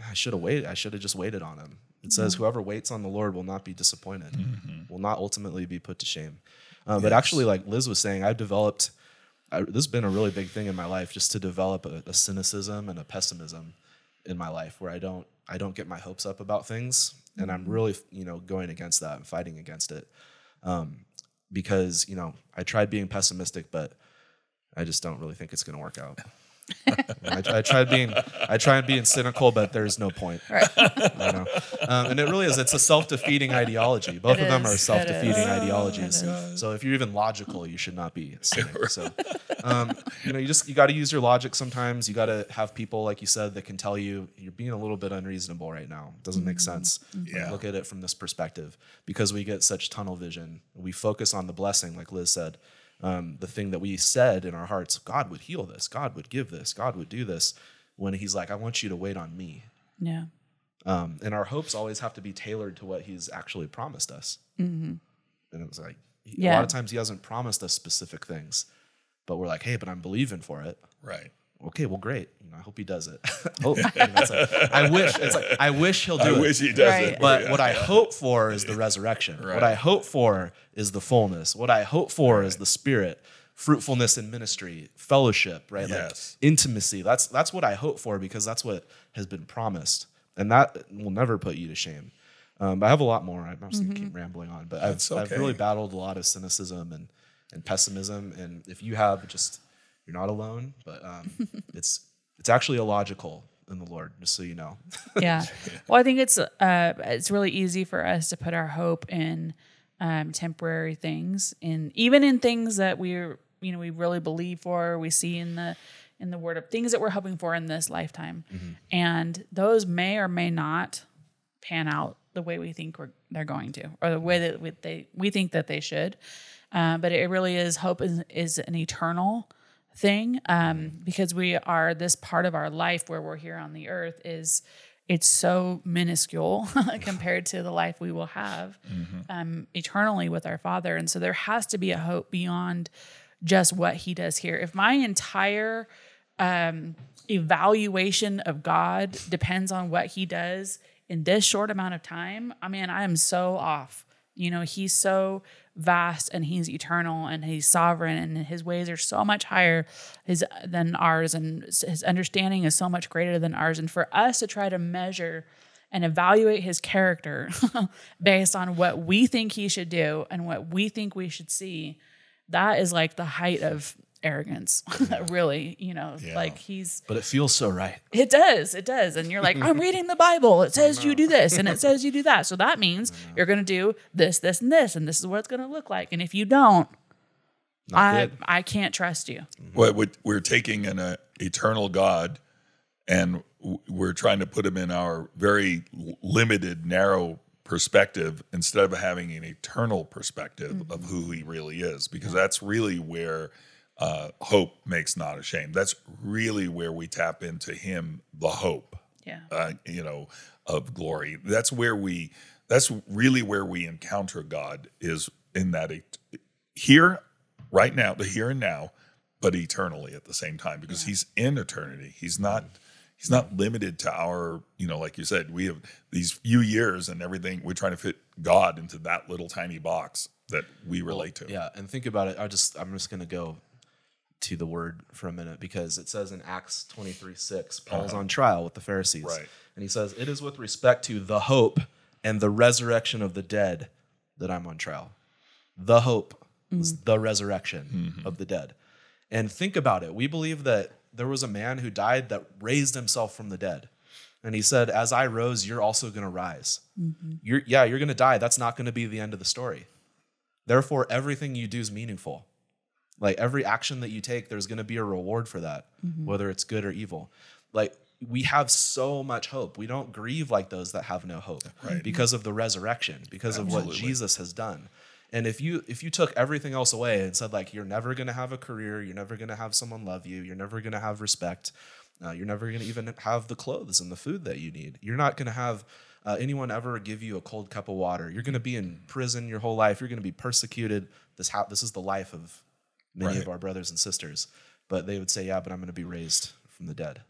I should have waited. I should have just waited on him. It says, whoever waits on the Lord will not be disappointed, will not ultimately be put to shame. Uh, But actually, like Liz was saying, I've developed, I, this has been a really big thing in my life, just to develop a, a cynicism and a pessimism in my life where I don't, I don't get my hopes up about things. And I'm really, you know, going against that and fighting against it. Um, because, you know, I tried being pessimistic, but I just don't really think it's going to work out. I, I tried being I tried being cynical, but there's no point. Right. I know. Um, and it really is. It's a self defeating ideology. Both It of them are self defeating ideologies. It So if you're even logical, you should not be a cynic. So um, you know, you just you got to use your logic sometimes. You got to have people like you said that can tell you you're being a little bit unreasonable right now. It doesn't make sense. Like, Yeah. look at it from this perspective because we get such tunnel vision. We focus on the blessing, like Liz said. Um, the thing that we said in our hearts, God would heal this, God would give this, God would do this. When He's like, I want you to wait on me. Yeah. Um, and our hopes always have to be tailored to what he's actually promised us. And it was like, he- a lot of times he hasn't promised us specific things, but we're like, hey, but I'm believing for it. Right. Okay, well, great. You know, I hope he does it. hope, you know, like, I wish. It's like I wish he'll do I it. wish he does Right. it. But what I hope for is the resurrection. Right. What I hope for is the fullness. What I hope for is the spirit, fruitfulness in ministry, fellowship, right? Yes. Like intimacy. That's that's what I hope for because that's what has been promised. And that will never put you to shame. Um, but I have a lot more. I'm just gonna keep rambling on. But I've, That's I've really battled a lot of cynicism and, and pessimism. And if you have just you're not alone, but um, it's it's actually illogical in the Lord, just so you know. yeah. Well, I think it's uh, it's really easy for us to put our hope in um, temporary things, in even in things that we're you know we really believe for, we see in the in the Word of things that we're hoping for in this lifetime, and those may or may not pan out the way we think we're, they're going to, or the way that we, they we think that they should. Uh, but it really is hope is, is an eternal thing um, because we are this part of our life where we're here on the earth is it's so minuscule compared to the life we will have um, eternally with our father. And so there has to be a hope beyond just what he does here. If my entire um, evaluation of god depends on what he does in this short amount of time i mean i am so off. You know he's so vast and he's eternal and he's sovereign and his ways are so much higher his, than ours. And his understanding is so much greater than ours. And for us to try to measure and evaluate his character based on what we think he should do and what we think we should see that is like the height of arrogance really you know Yeah. like he's But it feels so right. it does. It does. And you're like, I'm reading the Bible. It says you do this and it says you do that. So that means you're going to do this, this, and this. And this is what it's going to look like. And if you don't, Not I, good. I can't trust you. What we're taking an uh, eternal God and we're trying to put him in our very limited, narrow perspective instead of having an eternal perspective of who he really is, because that's really where uh, hope makes not ashamed. That's really where we tap into him, the hope Yeah. uh, you know, of glory. That's where we. That's really where we encounter God is in that et- here, right now, the here and now, but eternally at the same time because He's in eternity. He's not. He's not limited to our, you know, like you said, we have these few years and everything. We're trying to fit God into that little tiny box that we relate to. Yeah, and think about it. I just I'm just gonna go to the word for a minute because it says in Acts 23, 6, Paul's uh-huh. on trial with the Pharisees. Right. And he says, It is with respect to the hope and the resurrection of the dead that I'm on trial. The hope is mm-hmm. the resurrection mm-hmm. of the dead. And think about it. We believe that there was a man who died that raised himself from the dead. And he said, As I rose, you're also gonna rise. Mm-hmm. You're yeah, you're gonna die. That's not gonna be the end of the story. Therefore, everything you do is meaningful. Like every action that you take, there's going to be a reward for that, whether it's good or evil. Like we have so much hope. We don't grieve like those that have no hope Right. because of the resurrection, because of what Jesus has done. And if you if you took everything else away and said like you're never going to have a career, you're never going to have someone love you, you're never going to have respect, uh, you're never going to even have the clothes and the food that you need. You're not going to have uh, anyone ever give you a cold cup of water. You're going to be in prison your whole life. You're going to be persecuted. This how this is the life of many of our brothers and sisters. But they would say, "Yeah, but I'm going to be raised from the dead."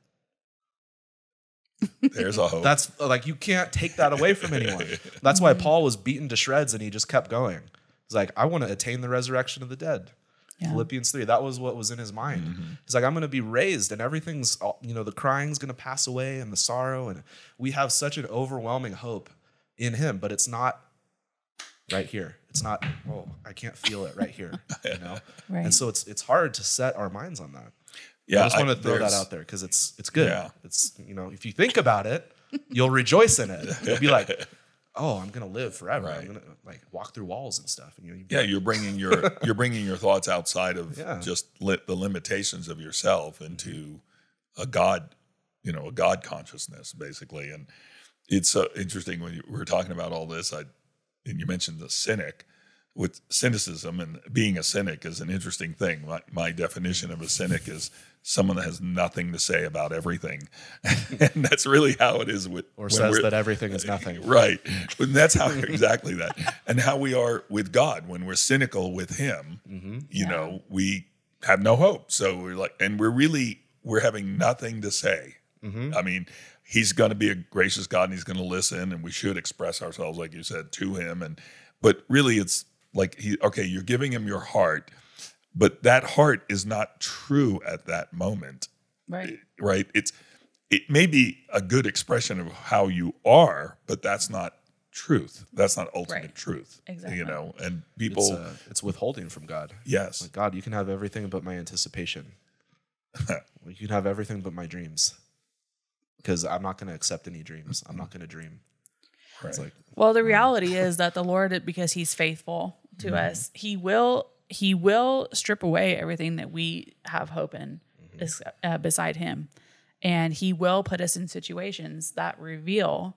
There's a hope. That's like you can't take that away from anyone. That's why mm-hmm. Paul was beaten to shreds and he just kept going. He's like, I want to attain the resurrection of the dead. Yeah. Philippians 3. That was what was in his mind. Mm-hmm. He's like, I'm going to be raised and everything's, you know, the crying's going to pass away and the sorrow. And we have such an overwhelming hope in him, but it's not right here. It's not, oh, I can't feel it right here, you know? Right. And so it's, it's hard to set our minds on that. yeah, I just want to throw that out there because it's it's good. Yeah. It's you know if you think about it, you'll rejoice in it. You'll be like, oh, I'm gonna live forever. Right. I'm gonna like walk through walls and stuff. And you know, you- Yeah, you're bringing your you're bringing your thoughts outside of Yeah. just li- the limitations of yourself into a God, you know, a God consciousness basically. And it's uh, interesting when you were talking about all this. I and you mentioned the cynic with cynicism and being a cynic is an interesting thing. My, my definition of a cynic is someone that has nothing to say about everything, and that's really how it is with or when says that everything is nothing. Right. And that's how exactly that. And how we are with God when we're cynical with him, mm-hmm. you know, we have no hope. So we're like and we're really we're having nothing to say. Mm-hmm. I mean, he's going to be a gracious God and he's going to listen and we should express ourselves like you said to him and but really it's like he okay, you're giving him your heart, but that heart is not true at that moment right. right? It's it may be a good expression of how you are, but that's not truth. That's not ultimate Right. truth. Exactly. You know, and It's, people, uh, it's withholding from God. yes, Like God, you can have everything but my anticipation. you can have everything but my dreams. Because I'm not going to accept any dreams. I'm not going to dream. It's Right. like Well, the reality is that the Lord, because He's faithful to Mm-hmm. us, He will He will strip away everything that we have hope in Mm-hmm. is, uh, beside Him, and He will put us in situations that reveal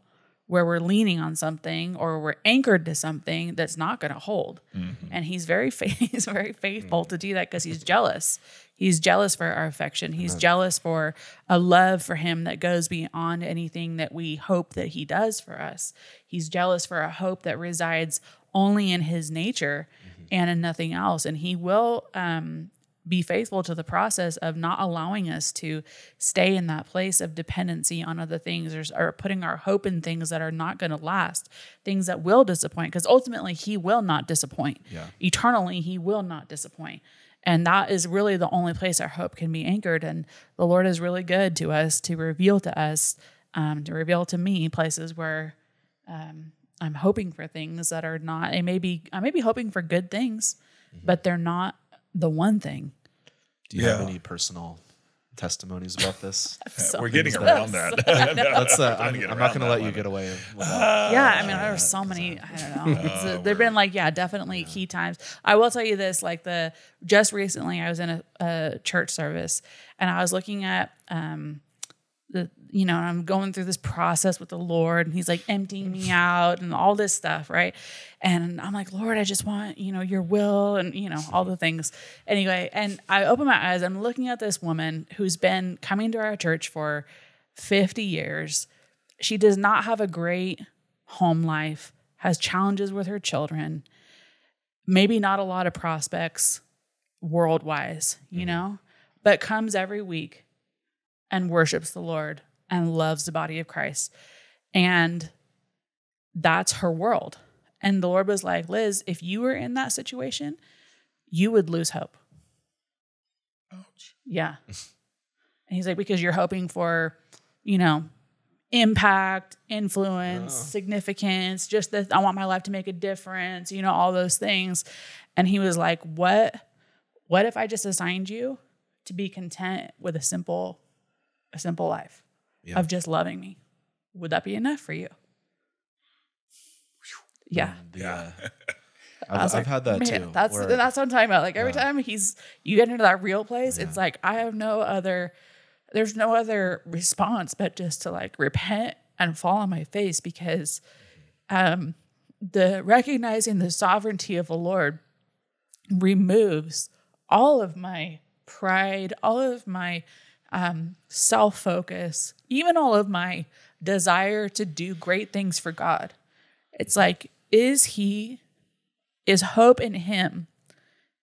where we're leaning on something or we're anchored to something that's not going to hold. Mm-hmm. And He's very fa- He's very faithful to do that because He's jealous. He's jealous for our affection. He's jealous for a love for him that goes beyond anything that we hope that he does for us. He's jealous for a hope that resides only in his nature and in nothing else. And he will um, be faithful to the process of not allowing us to stay in that place of dependency on other things or, or putting our hope in things that are not going to last, things that will disappoint. Because ultimately, he will not disappoint. Yeah. Eternally, he will not disappoint. And that is really the only place our hope can be anchored. And the Lord is really good to us to reveal to us, um, to reveal to me places where um, I'm hoping for things that are not. I may be, I may be hoping for good things, but they're not the one thing. Do you have any personal testimonies about this? So- we're getting that- around that. That's uh, I'm, to get I'm not going to let you get away with that. yeah, I mean, there are so many. I don't know. It's, uh, there've been like, yeah, definitely key times. I will tell you this: like the just recently, I was in a, a church service and I was looking at um, the you know, and I'm going through this process with the Lord and he's like emptying me out and all this stuff, right? And I'm like, Lord, I just want, you know, your will and you know, all the things. Anyway, and I open my eyes, I'm looking at this woman who's been coming to our church for 50 years. She does not have a great home life, has challenges with her children, maybe not a lot of prospects world wise, you mm-hmm. know, but comes every week and worships the Lord and loves the body of Christ. And that's her world. And the Lord was like, Liz, if you were in that situation, you would lose hope. Ouch. Yeah. and he's like, because you're hoping for, you know, impact, influence, significance, just that I want my life to make a difference, you know, all those things. And he was like, What what if I just assigned you to be content with a simple, a simple life Yeah. of just loving me? Would that be enough for you? Yeah. The, uh, I I've, was I've like, had that too. That's where- that's what I'm talking about. Like every time he's you get into that real place, it's like I have no other there's no other response but just to like repent and fall on my face because um the recognizing the sovereignty of the Lord removes all of my pride, all of my um, self focus, even all of my desire to do great things for God. It's like, is He, is hope in Him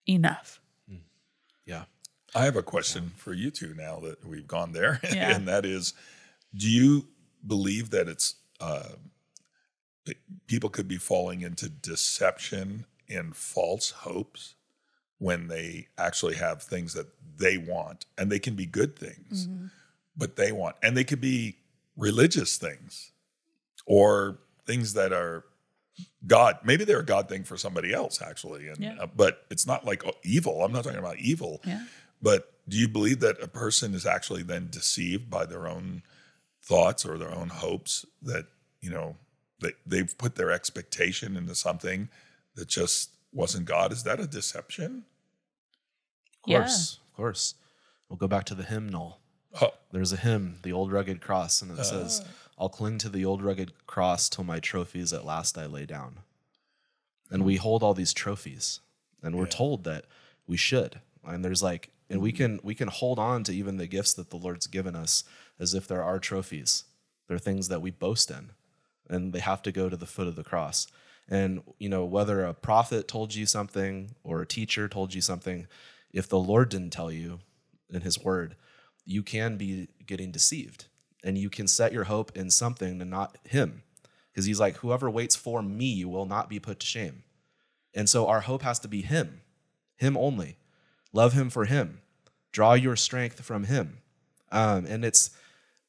enough? yeah. I have a question for you two now that we've gone there, Yeah. and that is, do you believe that it's uh, people could be falling into deception and false hopes when they actually have things that they want, and they can be good things, but they want, and they could be religious things or things that are God. Maybe they're a God thing for somebody else, actually, and Yeah. uh, but it's not like evil. I'm not talking about evil. Yeah. But do you believe that a person is actually then deceived by their own thoughts or their own hopes that, you know, they, they've put their expectation into something that just wasn't God? Is that a deception? Of course. Of course. We'll go back to the hymnal. Oh, There's a hymn, the old rugged cross, and it ah. says, I'll cling to the old rugged cross till my trophies at last I lay down. And we hold all these trophies, and we're told that we should. And there's like, and we mm. can we can hold on to even the gifts that the Lord's given us as if they're our trophies. They're things that we boast in, and they have to go to the foot of the cross. And you know, whether a prophet told you something or a teacher told you something, if the Lord didn't tell you in His Word, you can be getting deceived, and you can set your hope in something and not Him, because He's like, whoever waits for Me will not be put to shame. And so our hope has to be Him, Him only. Love Him for Him. Draw your strength from Him. Um, and it's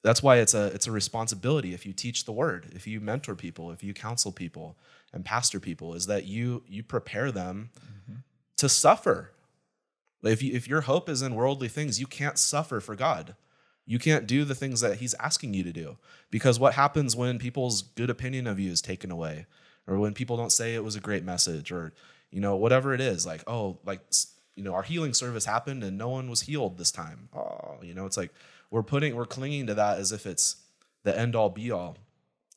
that's why it's a it's a responsibility if you teach the word, if you mentor people, if you counsel people and pastor people, is that you you prepare them mm-hmm. to suffer. If you, if your hope is in worldly things, you can't suffer for God. You can't do the things that He's asking you to do because what happens when people's good opinion of you is taken away, or when people don't say it was a great message, or you know whatever it is, like oh like you know our healing service happened and no one was healed this time. Oh, you know it's like we're putting we're clinging to that as if it's the end all be all,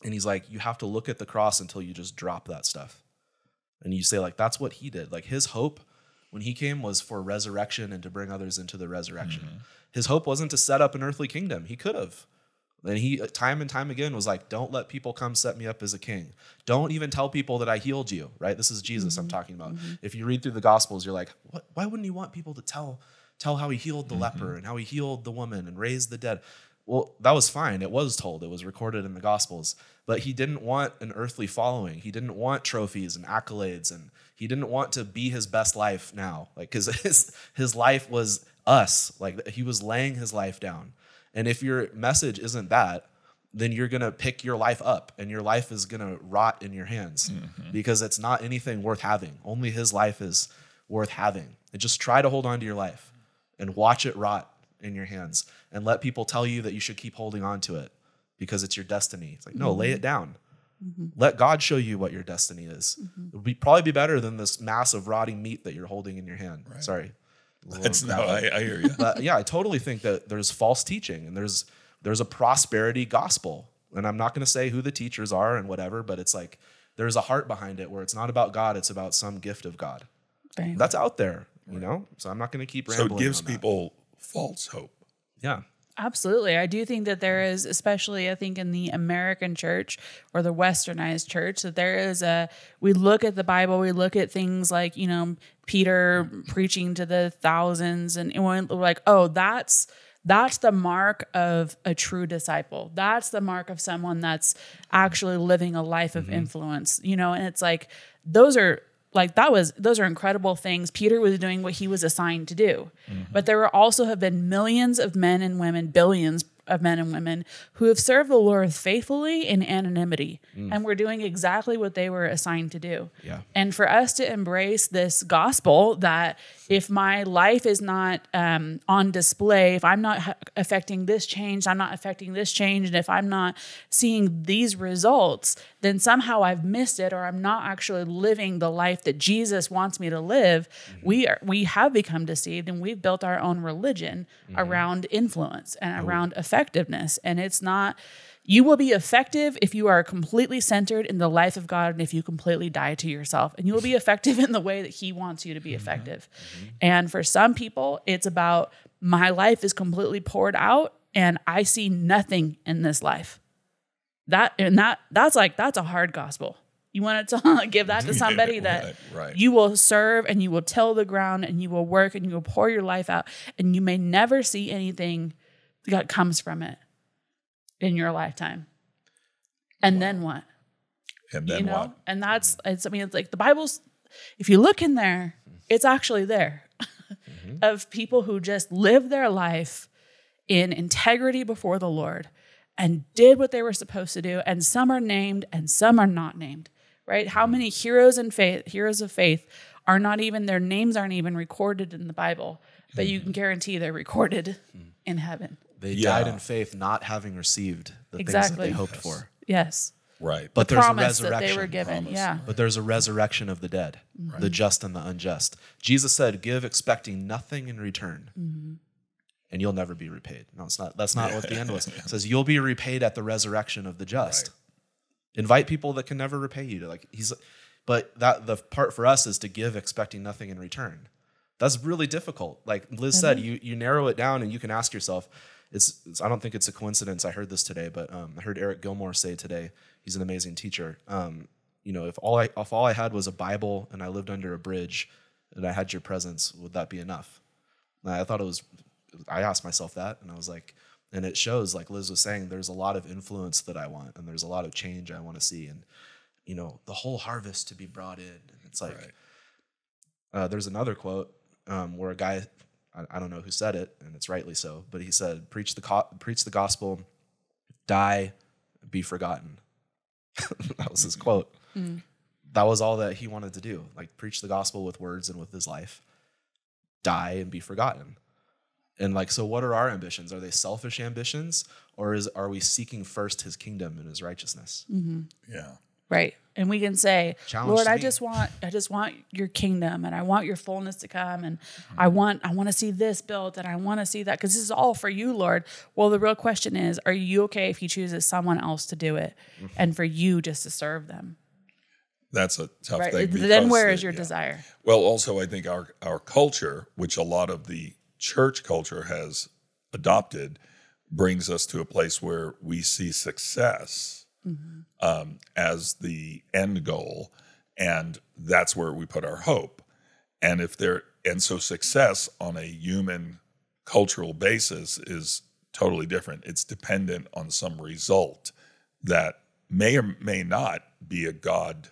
and He's like you have to look at the cross until you just drop that stuff, and you say like that's what He did. Like His hope when he came was for resurrection and to bring others into the resurrection. Mm-hmm. His hope wasn't to set up an earthly kingdom. He could have. And he uh, time and time again was like, don't let people come set me up as a king. Don't even tell people that I healed you, right? This is Jesus I'm mm-hmm. talking about. Mm-hmm. If you read through the gospels, you're like, what why wouldn't you want people to tell tell how he healed the leper and how he healed the woman and raised the dead? Well, that was fine. It was told. It was recorded in the gospels. But he didn't want an earthly following. He didn't want trophies and accolades and he didn't want to be his best life now. Like cuz his his life was us. Like he was laying his life down. And if your message isn't that, then you're going to pick your life up and your life is going to rot in your hands mm-hmm. because it's not anything worth having. Only his life is worth having. And just try to hold on to your life and watch it rot in your hands and let people tell you that you should keep holding on to it because it's your destiny. It's like, no, mm-hmm. lay it down. Mm-hmm. Let God show you what your destiny is. Mm-hmm. It would be, probably be better than this mass of rotting meat that you're holding in your hand. Sorry. A that's no. I, I hear you. But yeah, I totally think that there's false teaching and there's there's a prosperity gospel. And I'm not going to say who the teachers are and whatever, but it's like there's a heart behind it where it's not about God, it's about some gift of God. Right. That's out there, you know? So I'm not going to keep So it gives on that. people false hope. Yeah. Absolutely. I do think that there is, especially I think in the American church or the westernized church, that there is a, we look at the Bible, we look at things like, you know, Peter preaching to the thousands and, and we're like, oh, that's, that's the mark of a true disciple. That's the mark of someone that's actually living a life of mm-hmm. influence, you know, and it's like, those are, like that was those are incredible things. Peter was doing what he was assigned to do. Mm-hmm. But there were also have been millions of men and women billions of men and women who have served the lord faithfully in anonymity. Mm. And were doing exactly what they were assigned to do. Yeah. and for us to embrace this gospel that if my life is not um, on display if i'm not ha- affecting this change i'm not affecting this change and if i'm not seeing these results then somehow i've missed it or i'm not actually living the life that jesus wants me to live mm-hmm. we are we have become deceived and we've built our own religion mm-hmm. around influence and oh, around effectiveness and it's not you will be effective if you are completely centered in the life of God and if you completely die to yourself. And you will be effective in the way that He wants you to be mm-hmm. effective. Mm-hmm. And for some people, it's about my life is completely poured out and I see nothing in this life. That and that that's like that's a hard gospel. You want to give that to somebody that Right, right. you will serve and you will till the ground and you will work and you will pour your life out and you may never see anything that comes from it in your lifetime. And then what? And then you know? what? And that's it's I mean it's like the Bible's if you look in there, mm-hmm. it's actually there mm-hmm. of people who just lived their life in integrity before the Lord and did what they were supposed to do. And some are named and some are not named. Right? How mm-hmm. many heroes in faith, heroes of faith, are not even their names aren't even recorded in the Bible, but you can guarantee they're recorded mm. in heaven. They Yeah. died in faith, not having received the things that they hoped for. Yes. Right. But there's a Promise that resurrection. they were given. promise. Yeah. But there's a resurrection of the dead, the just and the unjust. Jesus said, "Give expecting nothing in return, mm-hmm. and you'll never be repaid." No, it's not. That's not what the end was. It says you'll be repaid at the resurrection of the just. Invite people that can never repay you. To like he's, but that the part for us is to give expecting nothing in return. That's really difficult. Like Liz said, you you narrow it down and you can ask yourself. It's, it's I don't think it's a coincidence. I heard this today, but um, I heard Eric Gilmour say today. He's an amazing teacher. Um, you know, if all I if all I had was a Bible and I lived under a bridge and I had your presence, would that be enough? And I thought it was. I asked myself that, and I was like, and it shows, like Liz was saying, there's a lot of influence that I want, and there's a lot of change I want to see, and you know, the whole harvest to be brought in. And it's like, Right. uh, there's another quote um, where a guy, I, I don't know who said it, and it's rightly so, but he said, "Preach the co- preach the gospel, die, be forgotten." that was his mm-hmm. quote. Mm-hmm. That was all that he wanted to do, like preach the gospel with words and with his life, die and be forgotten. And like, so what are our ambitions? Are they selfish ambitions, or is are we seeking first His kingdom and His righteousness? Mm-hmm. Yeah. Right. And we can say, Challenge Lord, I me. just want I just want your kingdom and I want your fullness to come and I want I want to see this built and I want to see that cuz this is all for you, Lord. Well, the real question is, are you okay if he chooses someone else to do it and for you just to serve them? That's a tough Right? thing. then because where the- is your yeah. desire? Well, also, I think our our culture, which a lot of the church culture has adopted, brings us to a place where we see success um, as the end goal, and that's where we put our hope. And if there, and so success on a human cultural basis is totally different. It's dependent on some result that may or may not be a God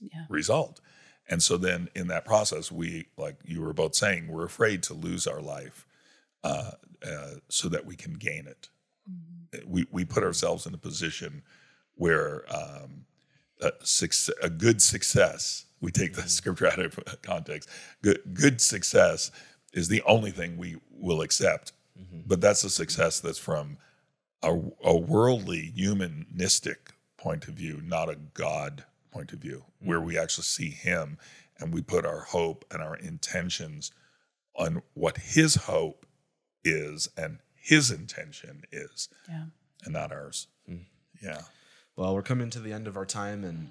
Yeah. result. And so then in that process, we, like you were both saying, we're afraid to lose our life uh, uh, so that we can gain it. We, we put ourselves in a position where um, a, success, a good success, we take the scripture out of context, good, good success is the only thing we will accept. Mm-hmm. But that's a mm-hmm. success that's from a, a worldly, humanistic point of view, not a God point of view, where we mm-hmm. actually see Him and we put our hope and our intentions on what His hope is and his intention is Yeah. and not ours. Mm. Yeah. Well, we're coming to the end of our time, and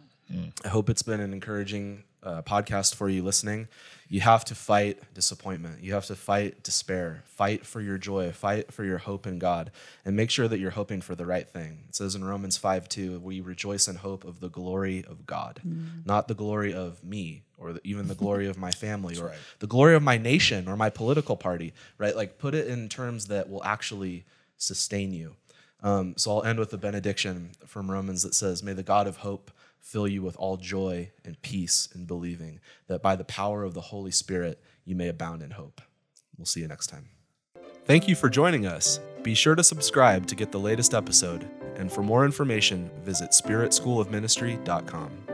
I hope it's been an encouraging uh, podcast for you listening. You have to fight disappointment. You have to fight despair. Fight for your joy. Fight for your hope in God, and make sure that you're hoping for the right thing. It says in Romans 5 2, we rejoice in hope of the glory of God, not the glory of me or the, even the glory of my family or right. the glory of my nation or my political party, right? Like put it in terms that will actually sustain you. Um, so I'll end with a benediction from Romans that says, May the God of hope fill you with all joy and peace in believing, that by the power of the Holy Spirit you may abound in hope. We'll see you next time. Thank you for joining us. Be sure to subscribe to get the latest episode, and for more information, visit spiritschoolofministry.com.